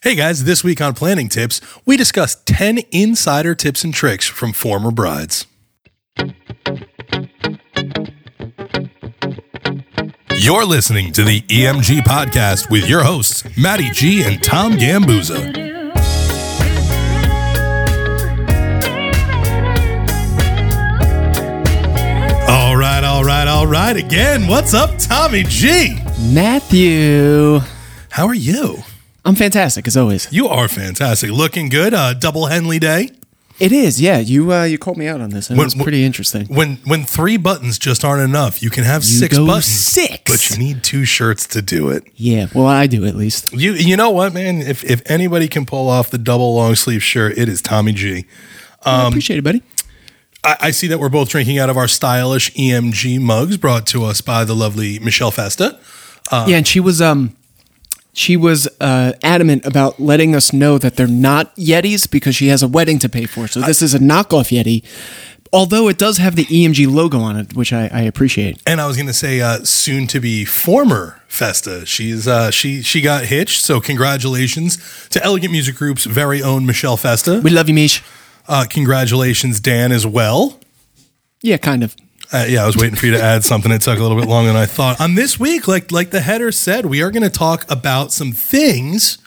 Hey guys, this week on Planning Tips, we discuss 10 insider tips and tricks from former brides. You're listening to the EMG podcast with your hosts, Matty G and Tom Gambuzza. All right, all right, all right. Again, what's up, Tommy G? Matthew. How are you? I'm fantastic as always. You are fantastic. Looking good. Uh, double Henley Day. It is, yeah. You uh, you called me out on this. It When- was pretty interesting. When when three buttons just aren't enough, you can have You six buttons. six. But you need two shirts to do it. Yeah, well, I do at least. You you know what, man? If if anybody can pull off the double long sleeve shirt, it is Tommy G. Um, I appreciate it, buddy. I, I see that we're both drinking out of our stylish EMG mugs brought to us by the lovely Michelle Festa. uh, yeah, and she was um, she was uh, adamant about letting us know that they're not Yetis because she has a wedding to pay for. So this is a knockoff Yeti, although it does have the EMG logo on it, which I, I appreciate. And I was going to say, uh, soon to be former Festa. She's uh, she she got hitched. So congratulations to Elegant Music Group's very own Michelle Festa. We love you, Mish. Uh, congratulations, Dan, as well. Yeah, kind of. Uh, yeah, I was waiting for you to add something. It took a little bit longer than I thought. On this week, like like the header said, we are going to talk about some things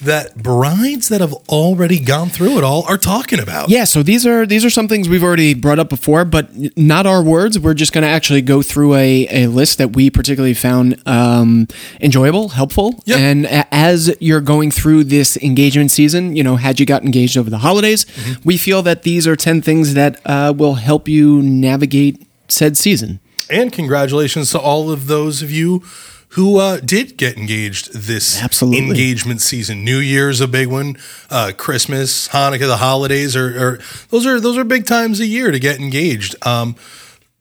that brides that have already gone through it all are talking about. Yeah, so these are these are some things we've already brought up before, but not our words. We're just going to actually go through a, a list that we particularly found um, enjoyable, helpful. Yep. And as you're going through this engagement season, you know, had you got engaged over the holidays, we feel that these are ten things that uh, will help you navigate said season. And congratulations to all of those of you who uh, did get engaged this Absolutely. engagement season. New Year's a big one. Uh, Christmas, Hanukkah, the holidays are, are those are those are big times a year to get engaged. Um,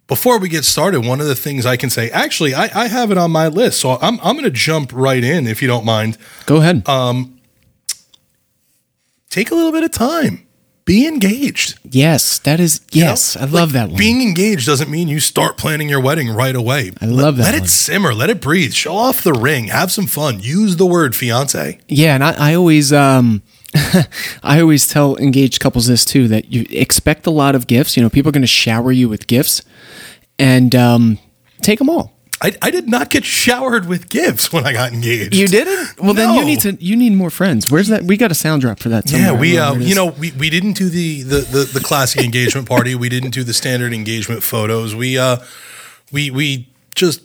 before we get started, one of the things I can say, actually, I, I have it on my list, so I'm I'm going to jump right in if you don't mind. Go ahead. Take a little bit of time. Be engaged. yes, that is yes. know? I love Like, that one. Being engaged doesn't mean you start planning your wedding right away. I love that Let one. it simmer. Let it breathe. Show off the ring. Have some fun. Use the word fiance. Yeah, and I, I always um I always tell engaged couples this too that you expect a lot of gifts. You know, people are going to shower you with gifts, and um, take them all. I, I did not get showered with gifts when I got engaged. You didn't? Well, then you need to. You need more friends. Where's that? We got a sound drop for that. Yeah, we uh, don't know where it you know we, we didn't do the the the, the classic engagement party. We didn't do the standard engagement photos. We uh we we just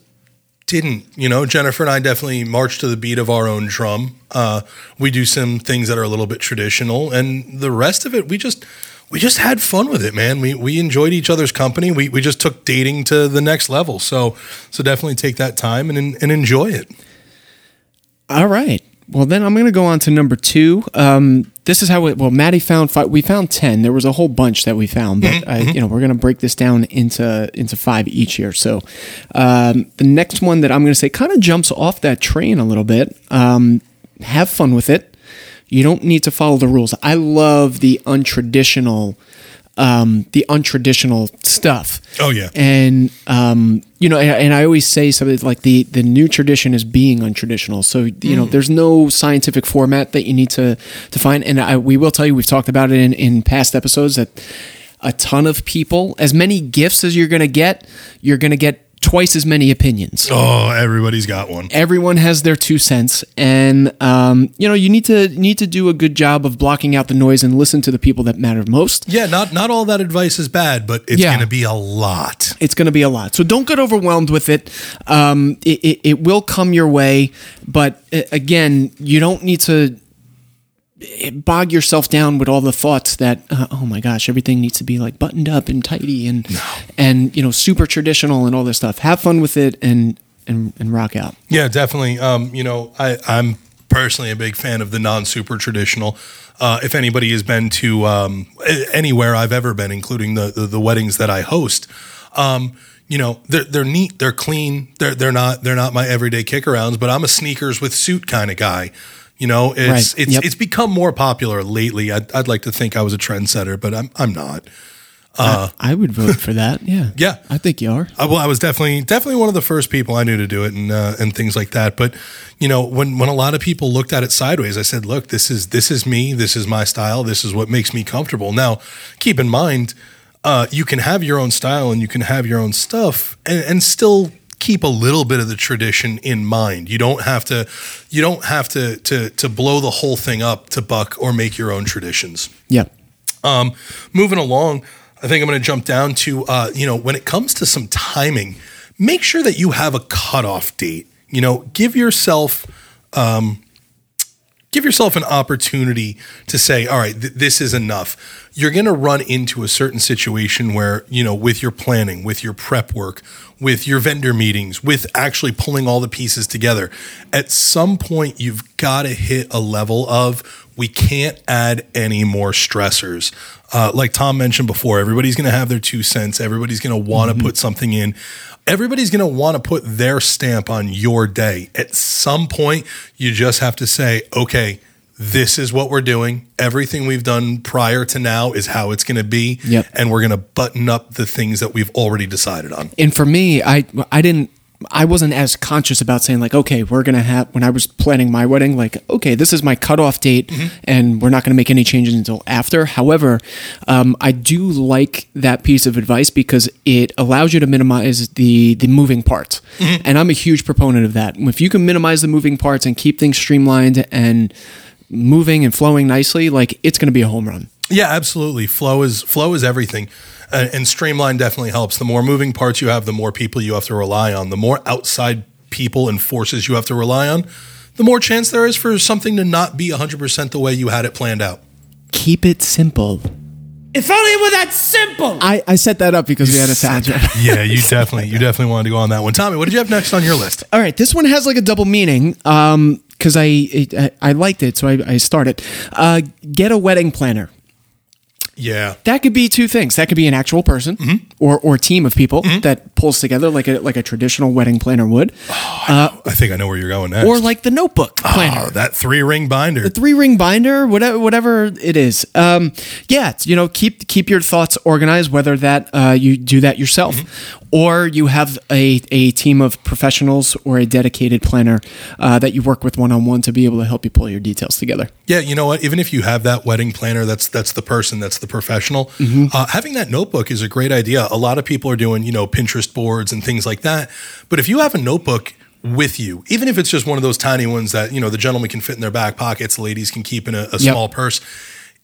didn't. You know, Jennifer and I definitely marched to the beat of our own drum. Uh, we do some things that are a little bit traditional, and the rest of it we just we just had fun with it, man. We we enjoyed each other's company. We we just took dating to the next level. So so definitely take that time and and enjoy it. All right. Well, then I'm going to go on to number two. Um, this is how it. Well, Matty found five. We found ten. There was a whole bunch that we found, but I, you know we're going to break this down into into five each year. So um, the next one that I'm going to say kind of jumps off that train a little bit. Um, have fun with it. You don't need to follow the rules. I love the untraditional, um, the untraditional stuff. Oh, yeah. and um, you know, and, and I always say something like the the new tradition is being untraditional. So you Mm. know, there's no scientific format that you need to to find. And I, we will tell you, we've talked about it in in past episodes that a ton of people, as many gifts as you're going to get, you're going to get twice as many opinions Oh, everybody's got one. everyone has their two cents and um, you know you need to need to do a good job of blocking out the noise and listen to the people that matter most Yeah, not not all that advice is bad, but it's Yeah. going to be a lot. it's going to be a lot so don't get overwhelmed with it um, it, it, it will come your way but uh, again you don't need to bog yourself down with all the thoughts that uh, oh my gosh everything needs to be like buttoned up and tidy and and you know super traditional and all this stuff have fun with it and and, and rock out Yeah, definitely. Um, you know, I, I'm personally a big fan of the non super traditional. Uh, if anybody has been to um, anywhere I've ever been, including the, the the weddings that I host, um, you know, they're they're neat, they're clean, they're they're not they're not my everyday kick arounds, but I'm a sneakers with suit kind of guy. You know, it's Right. it's Yep. it's become more popular lately. I'd, I'd like to think I was a trendsetter, but I'm I'm not. I would vote for that. Yeah. Yeah. I think you are. Uh, well, I was definitely definitely one of the first people I knew to do it and uh, and things like that. But you know, when when a lot of people looked at it sideways, I said, "Look, this is this is me. This is my style. This is what makes me comfortable." Now, keep in mind, uh, you can have your own style and you can have your own stuff, and, and still keep a little bit of the tradition in mind. You don't have to you don't have to to to blow the whole thing up to buck or make your own traditions. Yeah. Um, moving along, I think I'm going to jump down to uh, you know when it comes to some timing, make sure that you have a cutoff date. You know, give yourself um, give yourself an opportunity to say, all right, th- this is enough. You're going to run into a certain situation where, you know, with your planning, with your prep work, with your vendor meetings, with actually pulling all the pieces together, at some point, you've got to hit a level of we can't add any more stressors. Uh, like Tom mentioned before, everybody's going to have their two cents. Everybody's going to want to put something in. Everybody's going to want to put their stamp on your day. At some point, you just have to say, okay, this is what we're doing. Everything we've done prior to now is how it's going to be. Yep. And we're going to button up the things that we've already decided on. And for me, I I didn't I wasn't as conscious about saying like, okay, we're gonna have when I was planning my wedding, like, okay, this is my cutoff date, and we're not gonna make any changes until after. However, um, I do like that piece of advice because it allows you to minimize the the moving parts, and I'm a huge proponent of that. If you can minimize the moving parts and keep things streamlined and moving and flowing nicely, like it's gonna be a home run. Yeah, absolutely. Flow is flow is everything, uh, and streamline definitely helps. The more moving parts you have, the more people you have to rely on. The more outside people and forces you have to rely on, the more chance there is for something to not be 100% the way you had it planned out. Keep it simple. If only it were that simple. I, I set that up because we had a sound check. Yeah, you definitely you definitely wanted to go on that one. Tommy, what did you have next on your list? All right, this one has like a double meaning um because I, I I liked it, so I, I started. Uh, get a wedding planner. Yeah. That could be two things. That could be an actual person or or team of people that pulls together like a like a traditional wedding planner would, I think I know where you're going next. or like the notebook planner. oh, that three ring binder. the three ring binder, whatever, whatever it is. Um, yeah, it's, you know, keep keep your thoughts organized. Whether that uh, you do that yourself, or you have a, a team of professionals or a dedicated planner uh, that you work with one on one to be able to help you pull your details together. Yeah, you know what? Even if you have that wedding planner, that's that's the person, that's the professional. Uh, having that notebook is a great idea. A lot of people are doing, you know, Pinterest boards and things like that. But if you have a notebook with you, even if it's just one of those tiny ones that you know the gentleman can fit in their back pockets, ladies can keep in a, a small purse.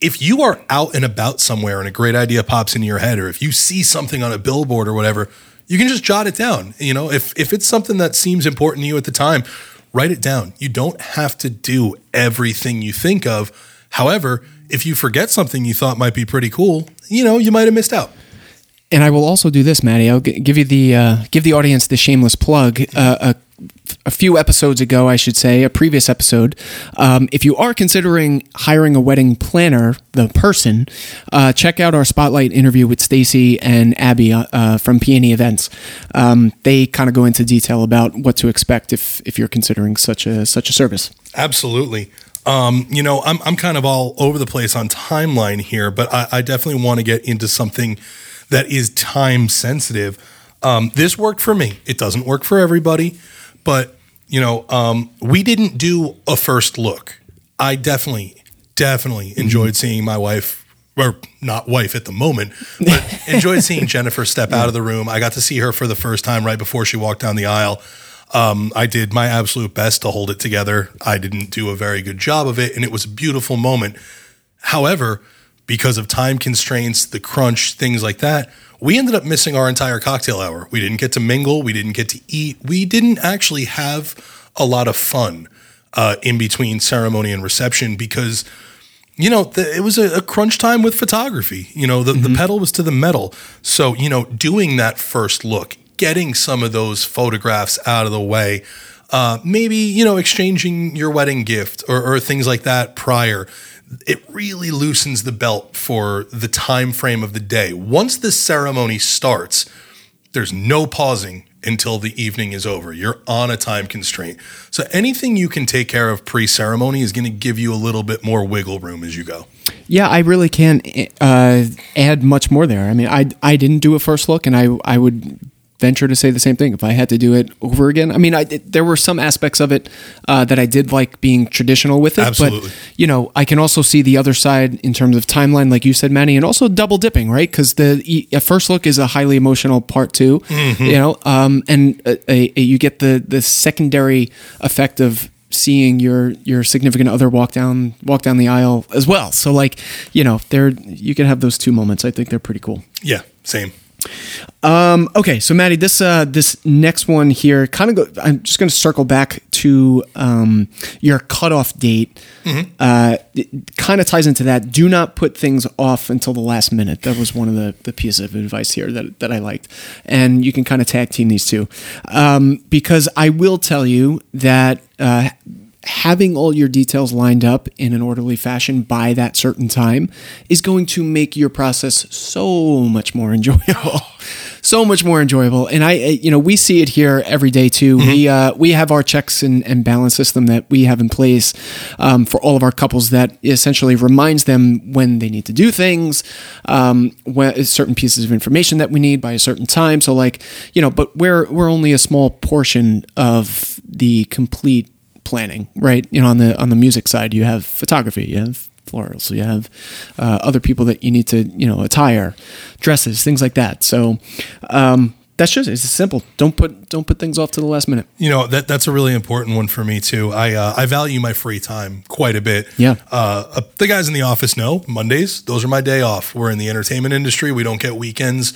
If you are out and about somewhere and a great idea pops into your head, or if you see something on a billboard or whatever, you can just jot it down. You know, if if it's something that seems important to you at the time, write it down. You don't have to do everything you think of. However, if you forget something you thought might be pretty cool, you know, you might have missed out. And I will also do this, Matty. I'll give you the uh, give the audience the shameless plug. Uh, a, a few episodes ago, I should say, a previous episode. Um, if you are considering hiring a wedding planner, the person, uh, check out our spotlight interview with Stacy and Abby uh, uh, from Peony Events. Um, they kind of go into detail about what to expect if if you're considering such a such a service. Absolutely. Um, you know, I'm I'm kind of all over the place on timeline here, but I, I definitely want to get into something that is time sensitive. Um, this worked for me. It doesn't work for everybody, but you know, um, we didn't do a first look. I definitely, definitely enjoyed seeing my wife, or not wife at the moment, but enjoyed seeing Jennifer step out of the room. I got to see her for the first time right before she walked down the aisle. Um, I did my absolute best to hold it together. I didn't do a very good job of it, and it was a beautiful moment. However, because of time constraints, the crunch, things like that, we ended up missing our entire cocktail hour. We didn't get to mingle, we didn't get to eat, we didn't actually have a lot of fun uh, in between ceremony and reception because you know, the, it was a, a crunch time with photography. You know, the, the pedal was to the metal. So, you know, doing that first look, getting some of those photographs out of the way, uh, maybe, you know, exchanging your wedding gift or, or things like that prior. It really loosens the belt for the time frame of the day. Once the ceremony starts, there's no pausing until the evening is over. You're on a time constraint. So anything you can take care of pre ceremony is going to give you a little bit more wiggle room as you go. Yeah, I really can't uh, add much more there. I mean, I I didn't do a first look, and I I would venture to say the same thing if I had to do it over again. I mean, I, there were some aspects of it uh, that I did like being traditional with it, Absolutely. but you know, I can also see the other side in terms of timeline, like you said, Manny, and also double dipping, right? Because the a first look is a highly emotional part too, you know, um, and a, a- you get the the secondary effect of seeing your your significant other walk down walk down the aisle as well. So like, you know, there you can have those two moments. I think they're pretty cool. Yeah, same. Um, okay, so Matty, this uh, this next one here, kind of go. I'm just going to circle back to um, your cutoff date. Uh, it kind of ties into that. Do not put things off until the last minute. That was one of the, the pieces of advice here that that I liked, and you can kind of tag team these two, um, because I will tell you that. Uh, having all your details lined up in an orderly fashion by that certain time is going to make your process so much more enjoyable. So much more enjoyable. And i you know we see it here every day too. We uh, we have our checks and, and balance system that we have in place um, for all of our couples that essentially reminds them when they need to do things um, when certain pieces of information that we need by a certain time. So like you know but we're we're only a small portion of the complete planning, right? You know, on the on the music side, you have photography, you have florals, you have uh, other people that you need to, you know, attire, dresses, things like that. So um, that's just it's simple. Don't put don't put things off to the last minute. You know that that's a really important one for me too. I uh, I value my free time quite a bit. Yeah. Uh, uh, the guys in the office know Mondays; those are my day off. We're in the entertainment industry; we don't get weekends.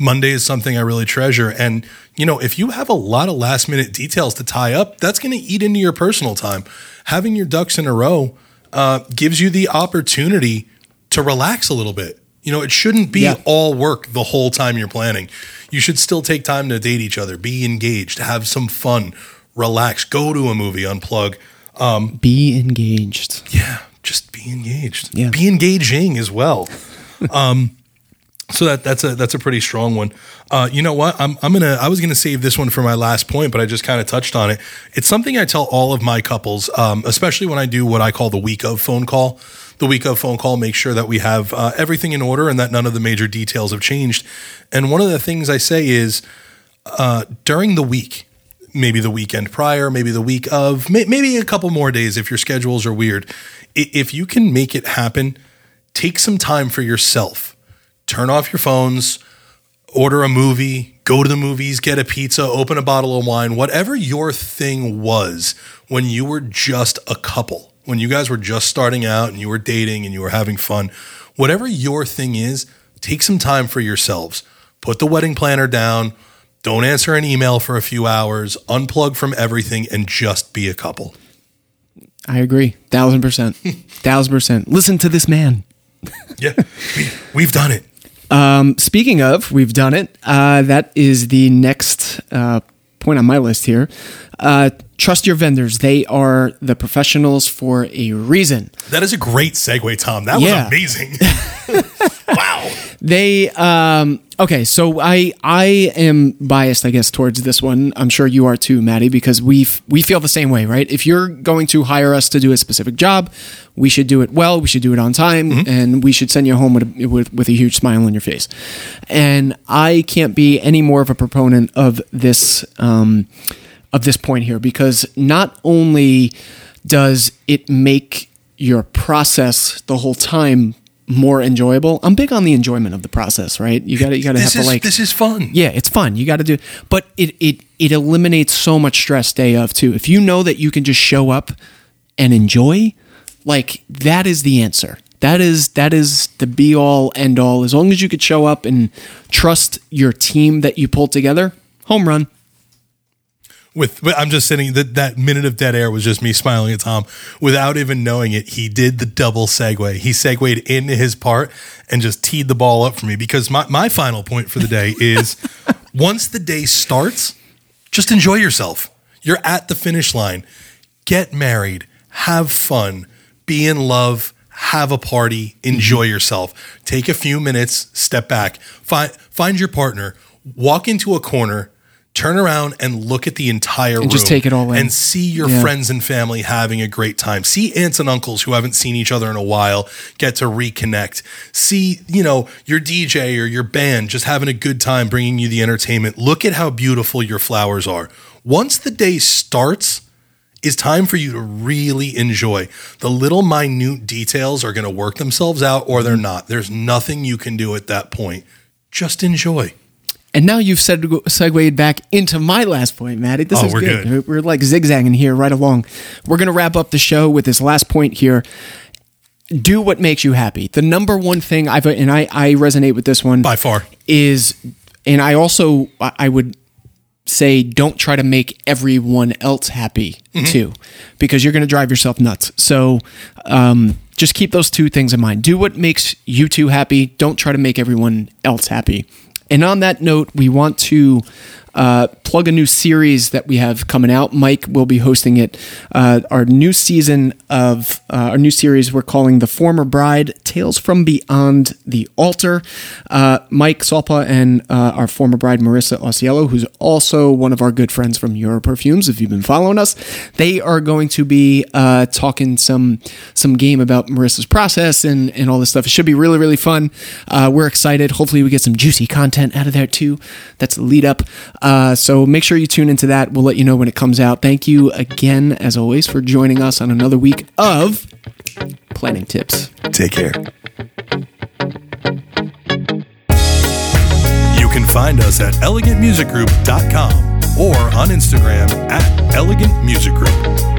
Monday is something I really treasure, and you know if you have a lot of last minute details to tie up, that's going to eat into your personal time. Having your ducks in a row uh, gives you the opportunity to relax a little bit. You know, it shouldn't be Yeah. all work the whole time you're planning. You should still take time to date each other, be engaged, have some fun, relax, go to a movie, unplug. Be engaged. Yeah, just be engaged. Yeah. Be engaging as well. um, so that that's a that's a pretty strong one. Uh, you know what? I'm I'm gonna I was gonna save this one for my last point, but I just kind of touched on it. It's something I tell all of my couples, um, especially when I do what I call the week of phone call. The week of phone call make sure that we have uh, everything in order and that none of the major details have changed. And one of the things I say is uh, during the week, maybe the weekend prior, maybe the week of, may, maybe a couple more days if your schedules are weird. If you can make it happen, take some time for yourself. Turn off your phones, order a movie, go to the movies, get a pizza, open a bottle of wine, whatever your thing was when you were just a couple, when you guys were just starting out and you were dating and you were having fun, whatever your thing is, take some time for yourselves. Put the wedding planner down. Don't answer an email for a few hours. Unplug from everything and just be a couple. I agree, thousand percent, thousand percent. Listen to this man. Yeah, we, we've done it. Speaking of, we've done it. Uh, that is the next uh, point on my list here. Uh, trust your vendors; they are the professionals for a reason. That is a great segue, Tom. That Yeah. was amazing. wow. They um okay, so I I am biased I guess towards this one. I'm sure you are too, Matty, because we we feel the same way, right? If you're going to hire us to do a specific job, we should do it well, we should do it on time, and we should send you home with a, with with a huge smile on your face. And I can't be any more of a proponent of this um of this point here because not only does it make your process the whole time more enjoyable. I'm big on the enjoyment of the process, right? You got to you got to have This to like this is fun. yeah, it's fun. You got to do, but it it it eliminates so much stress day of too. If you know that you can just show up and enjoy, like that is the answer. That is that is the be all end all. As long as you could show up and trust your team that you pulled together, home run. With but I'm just sitting that that minute of dead air was just me smiling at Tom without even knowing it. He did the double segue. He segued into his part and just teed the ball up for me because my, my final point for the day is once the day starts, just enjoy yourself. You're at the finish line. Get married, have fun, be in love, have a party, enjoy mm-hmm. yourself. Take a few minutes, step back, find find your partner, walk into a corner, turn around and look at the entire room just take it all in. and see your Yeah. friends and family having a great time. See aunts and uncles who haven't seen each other in a while get to reconnect. See, you know, your DJ or your band just having a good time bringing you the entertainment. Look at how beautiful your flowers are. Once the day starts, is time for you to really enjoy. The little minute details are going to work themselves out or they're mm-hmm. not. There's nothing you can do at that point. Just enjoy. And now you've seg- segued back into my last point, Matty. This Oh, is we're good. good. We're like zigzagging here right along. We're going to wrap up the show with this last point here. Do what makes you happy. The number one thing I've and I I resonate with this one By far. is, and I also I would say don't try to make everyone else happy too, because you're going to drive yourself nuts. So um, just keep those two things in mind. Do what makes you two happy. Don't try to make everyone else happy. And on that note, we want to uh, plug a new series that we have coming out. Mike will be hosting it. Uh, our new season of uh, our new series we're calling The Former Bride Tales from Beyond the Altar. Uh, Mike Salpa and uh, our former bride Marissa Osiello, who's also one of our good friends from Euro Perfumes, if you've been following us, they are going to be uh, talking some some game about Marissa's process and, and all this stuff. It should be really, really fun. We're excited. Hopefully, we get some juicy content out of there too. That's the lead up. Uh, so make sure you tune into that. We'll let you know when it comes out. Thank you again, as always, for joining us on another week of Planning Tips. Take care. You can find us at elegantmusicgroup.com or on Instagram at Elegant Music Group.